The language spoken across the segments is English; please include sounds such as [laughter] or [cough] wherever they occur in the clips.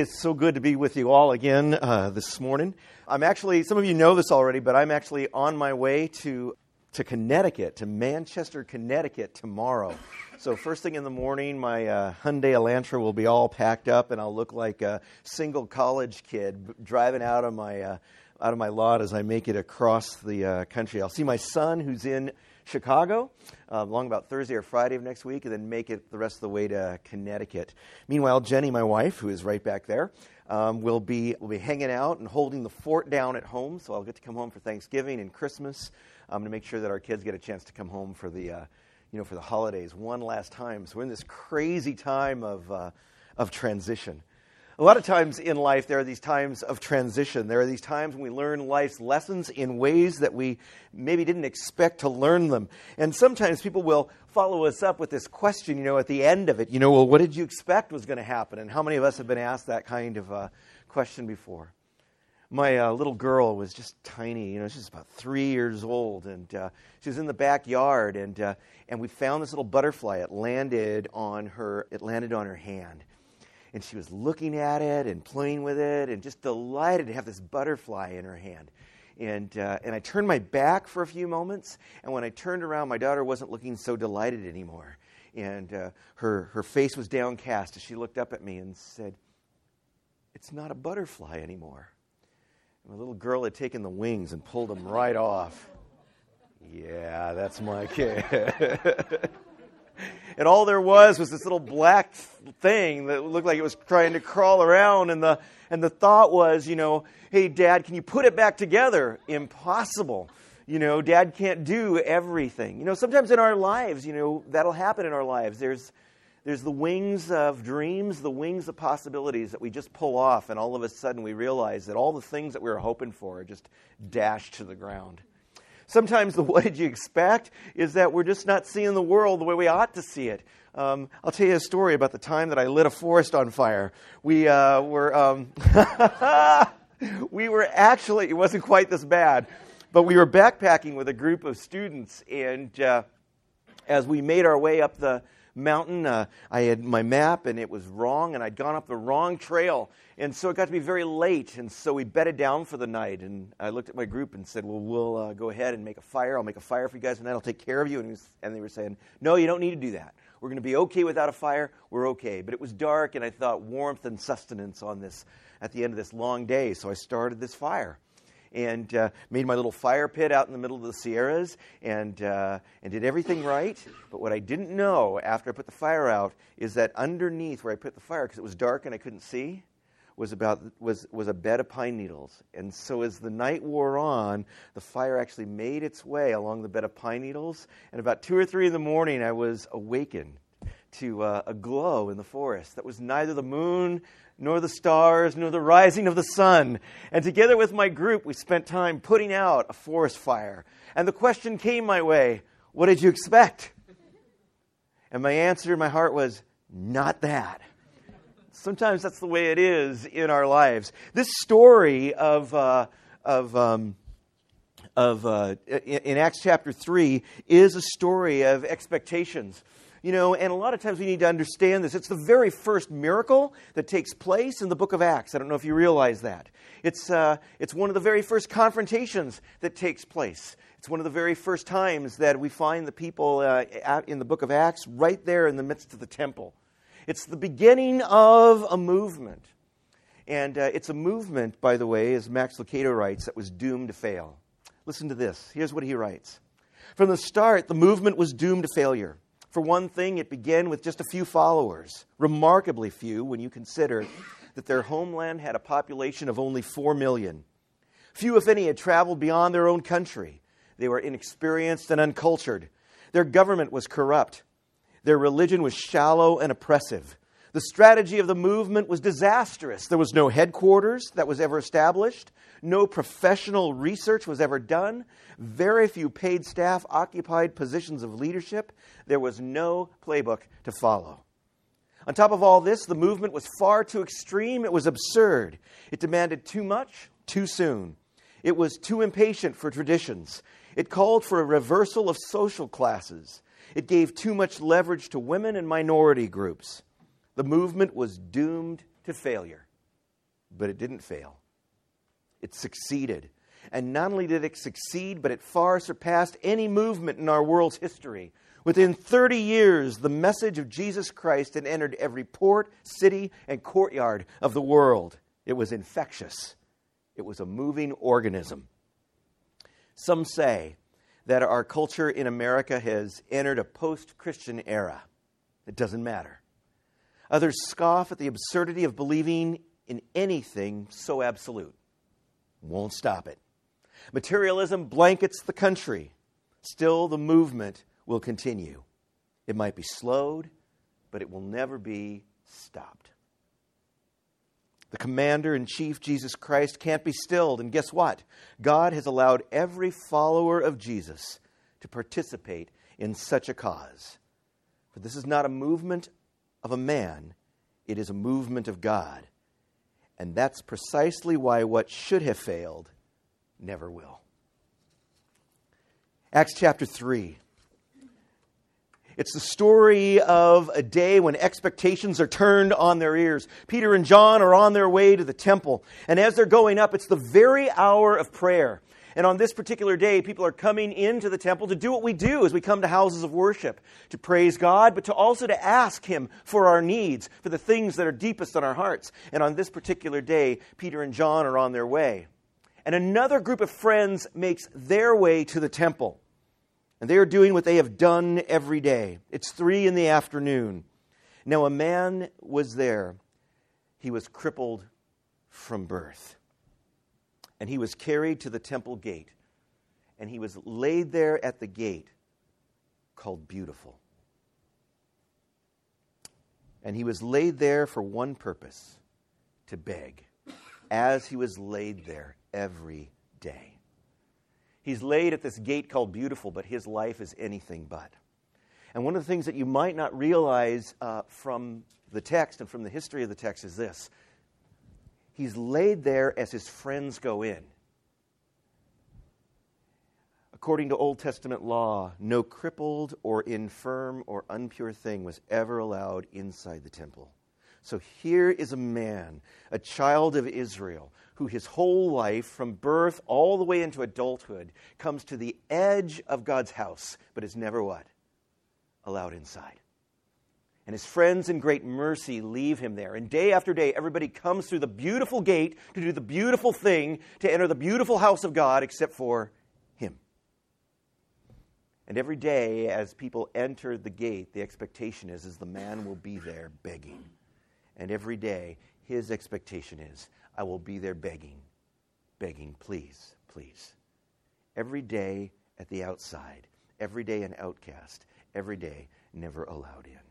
It's so good to be with you all again uh, this morning. I'm actually, some of you know this already, but I'm actually on my way to, to Connecticut, to Manchester, Connecticut tomorrow. So, first thing in the morning, my uh, Hyundai Elantra will be all packed up, and I'll look like a single college kid driving out of my, uh, out of my lot as I make it across the uh, country. I'll see my son, who's in Chicago uh, along about Thursday or Friday of next week, and then make it the rest of the way to Connecticut. Meanwhile, Jenny, my wife, who is right back there, um, will be will be hanging out and holding the fort down at home. So I'll get to come home for Thanksgiving and Christmas um, to make sure that our kids get a chance to come home for the uh, you know for the holidays one last time. So we're in this crazy time of uh, of transition. A lot of times in life, there are these times of transition. There are these times when we learn life's lessons in ways that we maybe didn't expect to learn them. And sometimes people will follow us up with this question, you know, at the end of it, you know, well, what did you expect was going to happen? And how many of us have been asked that kind of uh, question before? My uh, little girl was just tiny, you know, she's about three years old, and uh, she was in the backyard, and, uh, and we found this little butterfly. It landed on her, it landed on her hand and she was looking at it and playing with it and just delighted to have this butterfly in her hand. And, uh, and I turned my back for a few moments, and when I turned around, my daughter wasn't looking so delighted anymore. And uh, her, her face was downcast as she looked up at me and said, It's not a butterfly anymore. And my little girl had taken the wings and pulled them right off. Yeah, that's my kid. [laughs] and all there was was this little black thing that looked like it was trying to crawl around. And the and the thought was you know hey dad can you put it back together? Impossible. You know dad can't do everything. You know sometimes in our lives you know that'll happen in our lives. There's there's the wings of dreams the wings of possibilities that we just pull off. And all of a sudden we realize that all the things that we were hoping for are just dashed to the ground Sometimes the [laughs] what did you expect is that we're just not seeing the world the way we ought to see it. Um, I'll tell you a story about the time that I lit a forest on fire. We uh, were um, [laughs] we were actually it wasn't quite this bad, but we were backpacking with a group of students, and uh, as we made our way up the mountain. Uh, I had my map and it was wrong, and I'd gone up the wrong trail. And so it got to be very late, and so we bedded down for the night. And I looked at my group and said, Well, we'll uh, go ahead and make a fire. I'll make a fire for you guys, then I'll take care of you. And, was, and they were saying, No, you don't need to do that. We're going to be okay without a fire. We're okay. But it was dark, and I thought warmth and sustenance on this at the end of this long day. So I started this fire and uh, made my little fire pit out in the middle of the Sierras and, uh, and did everything right. But what I didn't know after I put the fire out is that underneath where I put the fire, because it was dark and I couldn't see, was, about, was, was a bed of pine needles. And so as the night wore on, the fire actually made its way along the bed of pine needles. And about 2 or 3 in the morning, I was awakened to uh, a glow in the forest that was neither the moon nor the stars, nor the rising of the sun. And together with my group, we spent time putting out a forest fire. And the question came my way What did you expect? And my answer in my heart was, Not that. Sometimes that's the way it is in our lives. This story of, uh, of, um, of uh, in Acts chapter 3 is a story of expectations. You know, and a lot of times we need to understand this. It's the very first miracle that takes place in the book of Acts. I don't know if you realize that. It's, uh, it's one of the very first confrontations that takes place. It's one of the very first times that we find the people uh, in the book of Acts right there in the midst of the temple. It's the beginning of a movement. And uh, it's a movement, by the way, as Max Lucado writes, that was doomed to fail. Listen to this. Here's what he writes From the start, the movement was doomed to failure. For one thing, it began with just a few followers, remarkably few when you consider that their homeland had a population of only 4 million. Few, if any, had traveled beyond their own country. They were inexperienced and uncultured. Their government was corrupt. Their religion was shallow and oppressive. The strategy of the movement was disastrous. There was no headquarters that was ever established. No professional research was ever done. Very few paid staff occupied positions of leadership. There was no playbook to follow. On top of all this, the movement was far too extreme. It was absurd. It demanded too much, too soon. It was too impatient for traditions. It called for a reversal of social classes. It gave too much leverage to women and minority groups. The movement was doomed to failure. But it didn't fail, it succeeded. And not only did it succeed, but it far surpassed any movement in our world's history. Within 30 years, the message of Jesus Christ had entered every port, city, and courtyard of the world. It was infectious, it was a moving organism. Some say that our culture in America has entered a post Christian era. It doesn't matter. Others scoff at the absurdity of believing in anything so absolute. Won't stop it. Materialism blankets the country. Still, the movement will continue. It might be slowed, but it will never be stopped. The commander in chief, Jesus Christ, can't be stilled. And guess what? God has allowed every follower of Jesus to participate in such a cause. For this is not a movement of a man, it is a movement of God. And that's precisely why what should have failed never will. Acts chapter 3. It's the story of a day when expectations are turned on their ears. Peter and John are on their way to the temple. And as they're going up, it's the very hour of prayer. And on this particular day, people are coming into the temple to do what we do as we come to houses of worship to praise God, but to also to ask Him for our needs, for the things that are deepest on our hearts. And on this particular day, Peter and John are on their way. And another group of friends makes their way to the temple. And they are doing what they have done every day. It's three in the afternoon. Now, a man was there. He was crippled from birth. And he was carried to the temple gate. And he was laid there at the gate called Beautiful. And he was laid there for one purpose to beg, as he was laid there every day. He's laid at this gate called Beautiful, but his life is anything but. And one of the things that you might not realize uh, from the text and from the history of the text is this He's laid there as his friends go in. According to Old Testament law, no crippled or infirm or unpure thing was ever allowed inside the temple. So here is a man, a child of Israel, who his whole life, from birth all the way into adulthood, comes to the edge of God's house, but is never what? Allowed inside. And his friends in great mercy leave him there. And day after day, everybody comes through the beautiful gate to do the beautiful thing, to enter the beautiful house of God, except for him. And every day, as people enter the gate, the expectation is, is the man will be there begging. And every day, his expectation is, I will be there begging, begging, please, please. Every day at the outside, every day an outcast, every day never allowed in.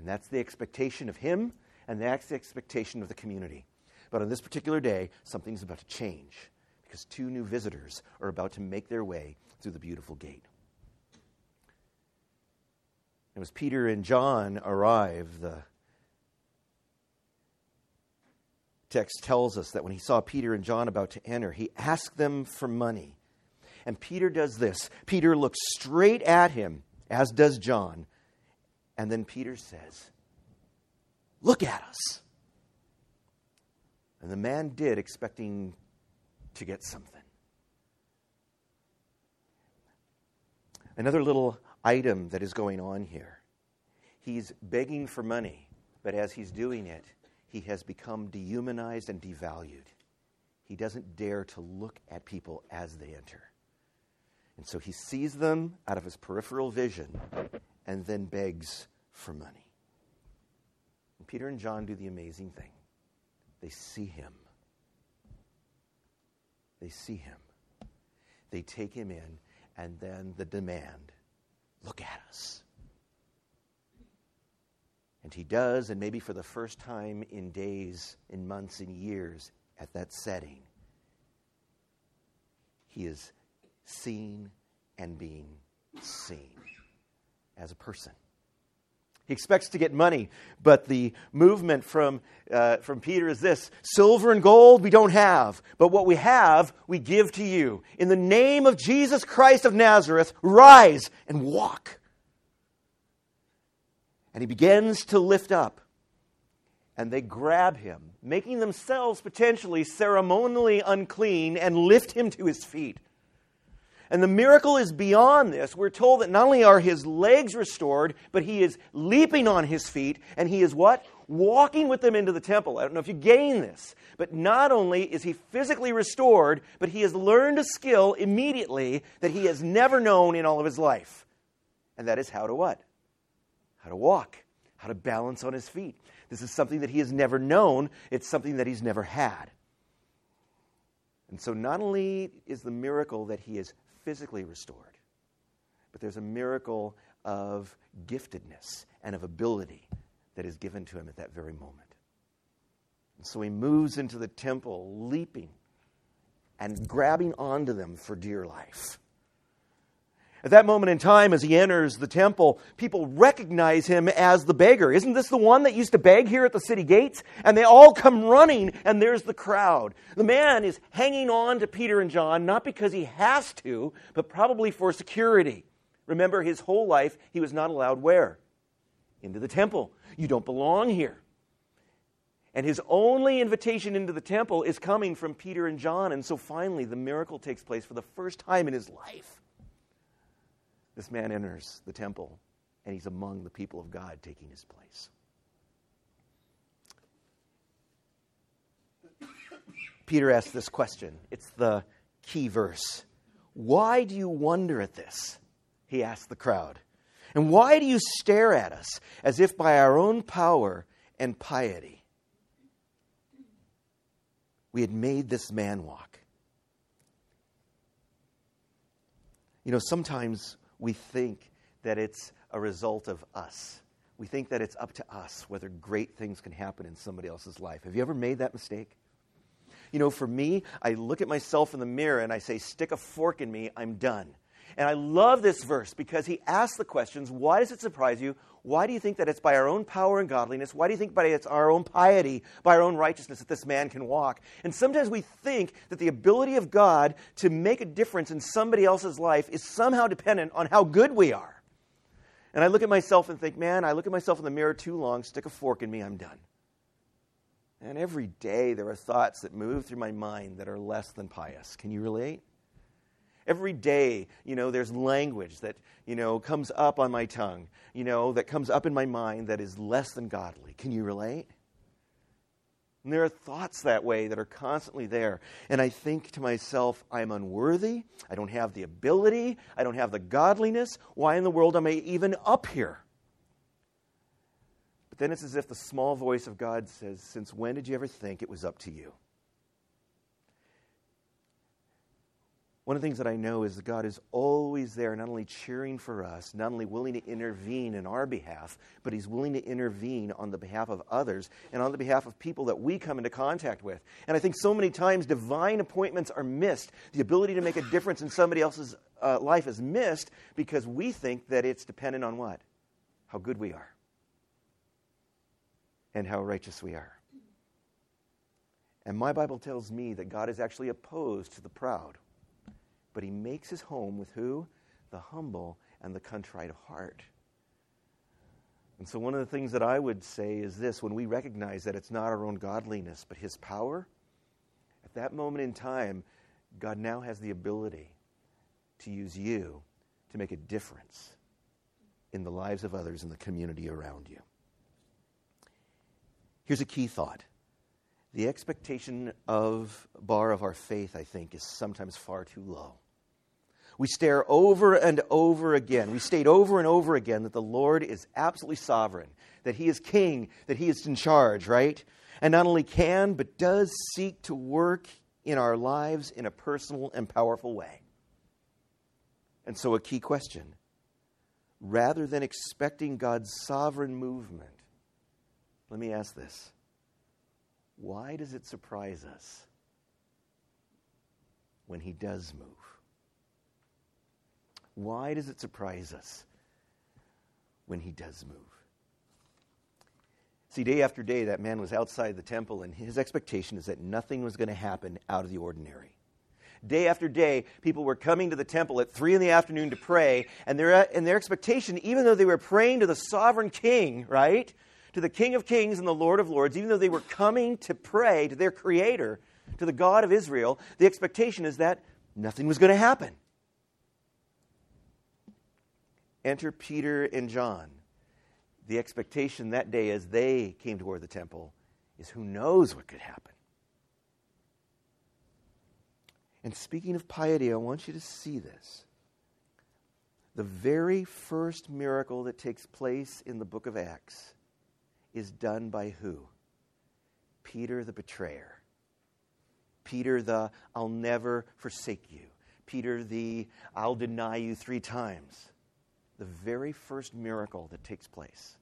And that's the expectation of him, and that's the expectation of the community. But on this particular day, something's about to change because two new visitors are about to make their way through the beautiful gate. And as Peter and John arrive, the text tells us that when he saw Peter and John about to enter, he asked them for money. And Peter does this Peter looks straight at him, as does John. And then Peter says, Look at us. And the man did, expecting to get something. Another little item that is going on here. He's begging for money, but as he's doing it, he has become dehumanized and devalued. He doesn't dare to look at people as they enter. And so he sees them out of his peripheral vision and then begs for money. And Peter and John do the amazing thing they see him. They see him. They take him in, and then the demand look at us. And he does, and maybe for the first time in days, in months, in years, at that setting, he is seen and being seen as a person. He expects to get money, but the movement from, uh, from Peter is this silver and gold we don't have, but what we have we give to you. In the name of Jesus Christ of Nazareth, rise and walk. And he begins to lift up. and they grab him, making themselves potentially ceremonially unclean, and lift him to his feet. And the miracle is beyond this. We're told that not only are his legs restored, but he is leaping on his feet, and he is what? Walking with them into the temple. I don't know if you gain this, but not only is he physically restored, but he has learned a skill immediately that he has never known in all of his life. And that is how to what? How to walk, how to balance on his feet. This is something that he has never known, it's something that he's never had. And so, not only is the miracle that he is physically restored, but there's a miracle of giftedness and of ability that is given to him at that very moment. And so he moves into the temple, leaping and grabbing onto them for dear life. At that moment in time, as he enters the temple, people recognize him as the beggar. Isn't this the one that used to beg here at the city gates? And they all come running, and there's the crowd. The man is hanging on to Peter and John, not because he has to, but probably for security. Remember, his whole life, he was not allowed where? Into the temple. You don't belong here. And his only invitation into the temple is coming from Peter and John. And so finally, the miracle takes place for the first time in his life this man enters the temple and he's among the people of God taking his place. Peter asks this question. It's the key verse. Why do you wonder at this? He asked the crowd. And why do you stare at us as if by our own power and piety we had made this man walk? You know, sometimes we think that it's a result of us. We think that it's up to us whether great things can happen in somebody else's life. Have you ever made that mistake? You know, for me, I look at myself in the mirror and I say, stick a fork in me, I'm done. And I love this verse because he asks the questions why does it surprise you? Why do you think that it's by our own power and godliness? Why do you think by it's our own piety, by our own righteousness that this man can walk? And sometimes we think that the ability of God to make a difference in somebody else's life is somehow dependent on how good we are. And I look at myself and think, man, I look at myself in the mirror too long, stick a fork in me, I'm done. And every day there are thoughts that move through my mind that are less than pious. Can you relate? Every day, you know, there's language that, you know, comes up on my tongue, you know, that comes up in my mind that is less than godly. Can you relate? And there are thoughts that way that are constantly there. And I think to myself, I'm unworthy. I don't have the ability. I don't have the godliness. Why in the world am I even up here? But then it's as if the small voice of God says, Since when did you ever think it was up to you? One of the things that I know is that God is always there, not only cheering for us, not only willing to intervene in our behalf, but He's willing to intervene on the behalf of others and on the behalf of people that we come into contact with. And I think so many times divine appointments are missed. The ability to make a difference in somebody else's uh, life is missed because we think that it's dependent on what? How good we are and how righteous we are. And my Bible tells me that God is actually opposed to the proud but he makes his home with who? The humble and the contrite of heart. And so, one of the things that I would say is this when we recognize that it's not our own godliness, but his power, at that moment in time, God now has the ability to use you to make a difference in the lives of others in the community around you. Here's a key thought the expectation of bar of our faith, I think, is sometimes far too low. We stare over and over again. We state over and over again that the Lord is absolutely sovereign, that He is king, that He is in charge, right? And not only can, but does seek to work in our lives in a personal and powerful way. And so, a key question rather than expecting God's sovereign movement, let me ask this why does it surprise us when he does move? Why does it surprise us when he does move? See, day after day, that man was outside the temple, and his expectation is that nothing was going to happen out of the ordinary. Day after day, people were coming to the temple at 3 in the afternoon to pray, and their, and their expectation, even though they were praying to the sovereign king, right, to the King of Kings and the Lord of Lords, even though they were coming to pray to their Creator, to the God of Israel, the expectation is that nothing was going to happen. Enter Peter and John. The expectation that day as they came toward the temple is who knows what could happen. And speaking of piety, I want you to see this. The very first miracle that takes place in the book of Acts is done by who? Peter the betrayer. Peter the I'll never forsake you. Peter the I'll deny you three times. The very first miracle that takes place,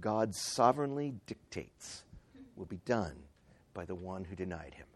God sovereignly dictates, will be done by the one who denied him.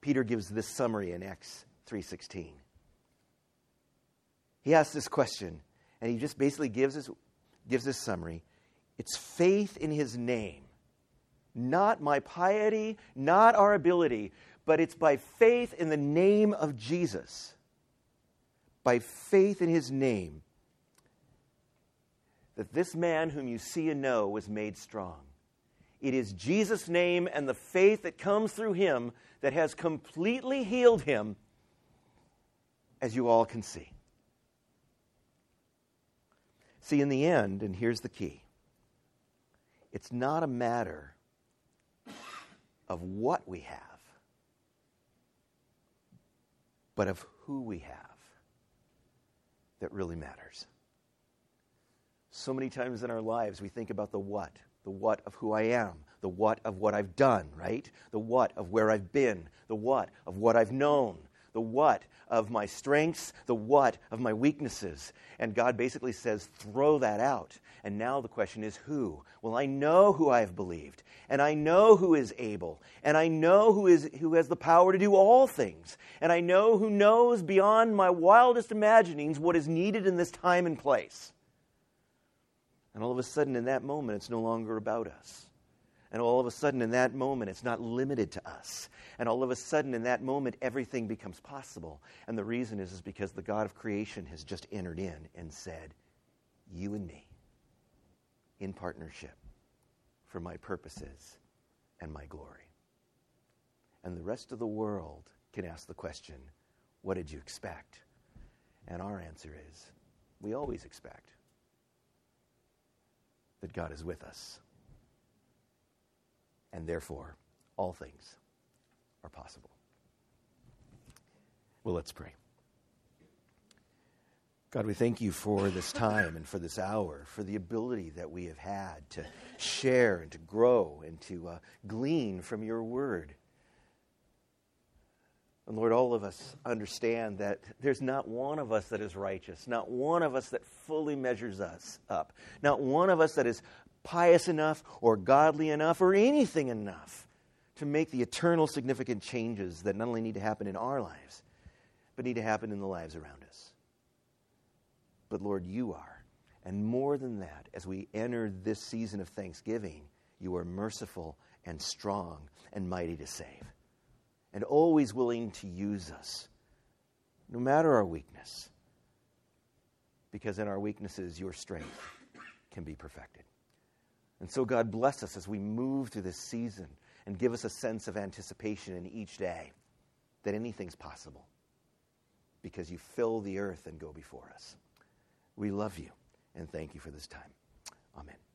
Peter gives this summary in Acts 3:16. He asks this question, and he just basically gives this, gives this summary. It's faith in his name, not my piety, not our ability, but it's by faith in the name of Jesus. By faith in his name, that this man whom you see and know was made strong. It is Jesus' name and the faith that comes through him that has completely healed him, as you all can see. See, in the end, and here's the key it's not a matter of what we have, but of who we have that really matters. So many times in our lives, we think about the what the what of who I am, the what of what I've done, right? The what of where I've been, the what of what I've known, the what of my strengths, the what of my weaknesses. And God basically says, throw that out. And now the question is, who? Well, I know who I have believed, and I know who is able, and I know who, is, who has the power to do all things, and I know who knows beyond my wildest imaginings what is needed in this time and place. And all of a sudden, in that moment, it's no longer about us. And all of a sudden, in that moment, it's not limited to us. And all of a sudden, in that moment, everything becomes possible. And the reason is, is because the God of creation has just entered in and said, You and me, in partnership, for my purposes and my glory. And the rest of the world can ask the question, What did you expect? And our answer is, We always expect that God is with us. And therefore, all things are possible. Well, let's pray. God, we thank you for this time and for this hour, for the ability that we have had to share and to grow and to uh, glean from your word. And Lord, all of us understand that there's not one of us that is righteous, not one of us that fully measures us up, not one of us that is pious enough or godly enough or anything enough to make the eternal significant changes that not only need to happen in our lives, but need to happen in the lives around us. But Lord, you are. And more than that, as we enter this season of thanksgiving, you are merciful and strong and mighty to save and always willing to use us, no matter our weakness. Because in our weaknesses, your strength can be perfected. And so, God, bless us as we move through this season and give us a sense of anticipation in each day that anything's possible because you fill the earth and go before us. We love you and thank you for this time. Amen.